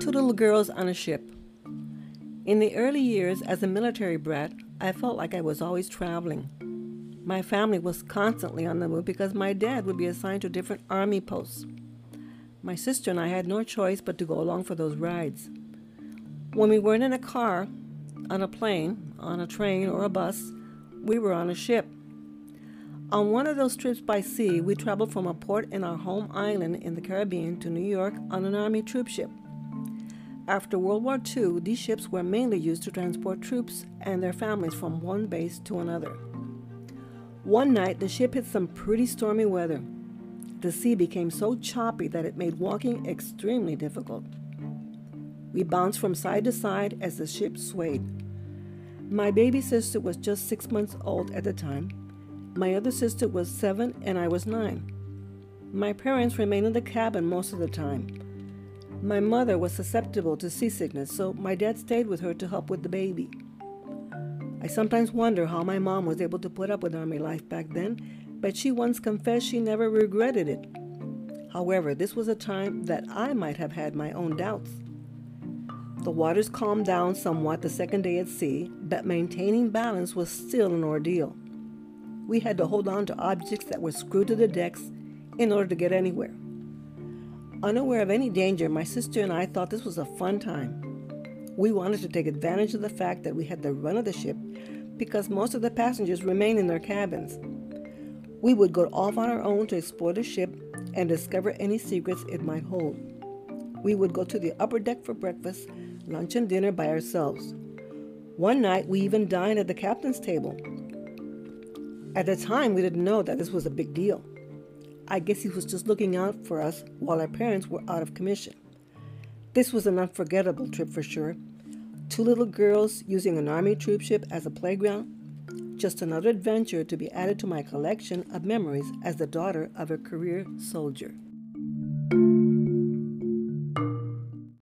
Two little girls on a ship. In the early years, as a military brat, I felt like I was always traveling. My family was constantly on the move because my dad would be assigned to different army posts. My sister and I had no choice but to go along for those rides. When we weren't in a car, on a plane, on a train, or a bus, we were on a ship. On one of those trips by sea, we traveled from a port in our home island in the Caribbean to New York on an Army troop ship. After World War II, these ships were mainly used to transport troops and their families from one base to another. One night, the ship hit some pretty stormy weather. The sea became so choppy that it made walking extremely difficult. We bounced from side to side as the ship swayed. My baby sister was just six months old at the time. My other sister was seven, and I was nine. My parents remained in the cabin most of the time. My mother was susceptible to seasickness, so my dad stayed with her to help with the baby. I sometimes wonder how my mom was able to put up with Army life back then, but she once confessed she never regretted it. However, this was a time that I might have had my own doubts. The waters calmed down somewhat the second day at sea, but maintaining balance was still an ordeal. We had to hold on to objects that were screwed to the decks in order to get anywhere. Unaware of any danger, my sister and I thought this was a fun time. We wanted to take advantage of the fact that we had the run of the ship because most of the passengers remained in their cabins. We would go off on our own to explore the ship and discover any secrets it might hold. We would go to the upper deck for breakfast, lunch, and dinner by ourselves. One night, we even dined at the captain's table. At the time, we didn't know that this was a big deal. I guess he was just looking out for us while our parents were out of commission. This was an unforgettable trip for sure. Two little girls using an army troopship as a playground. Just another adventure to be added to my collection of memories as the daughter of a career soldier.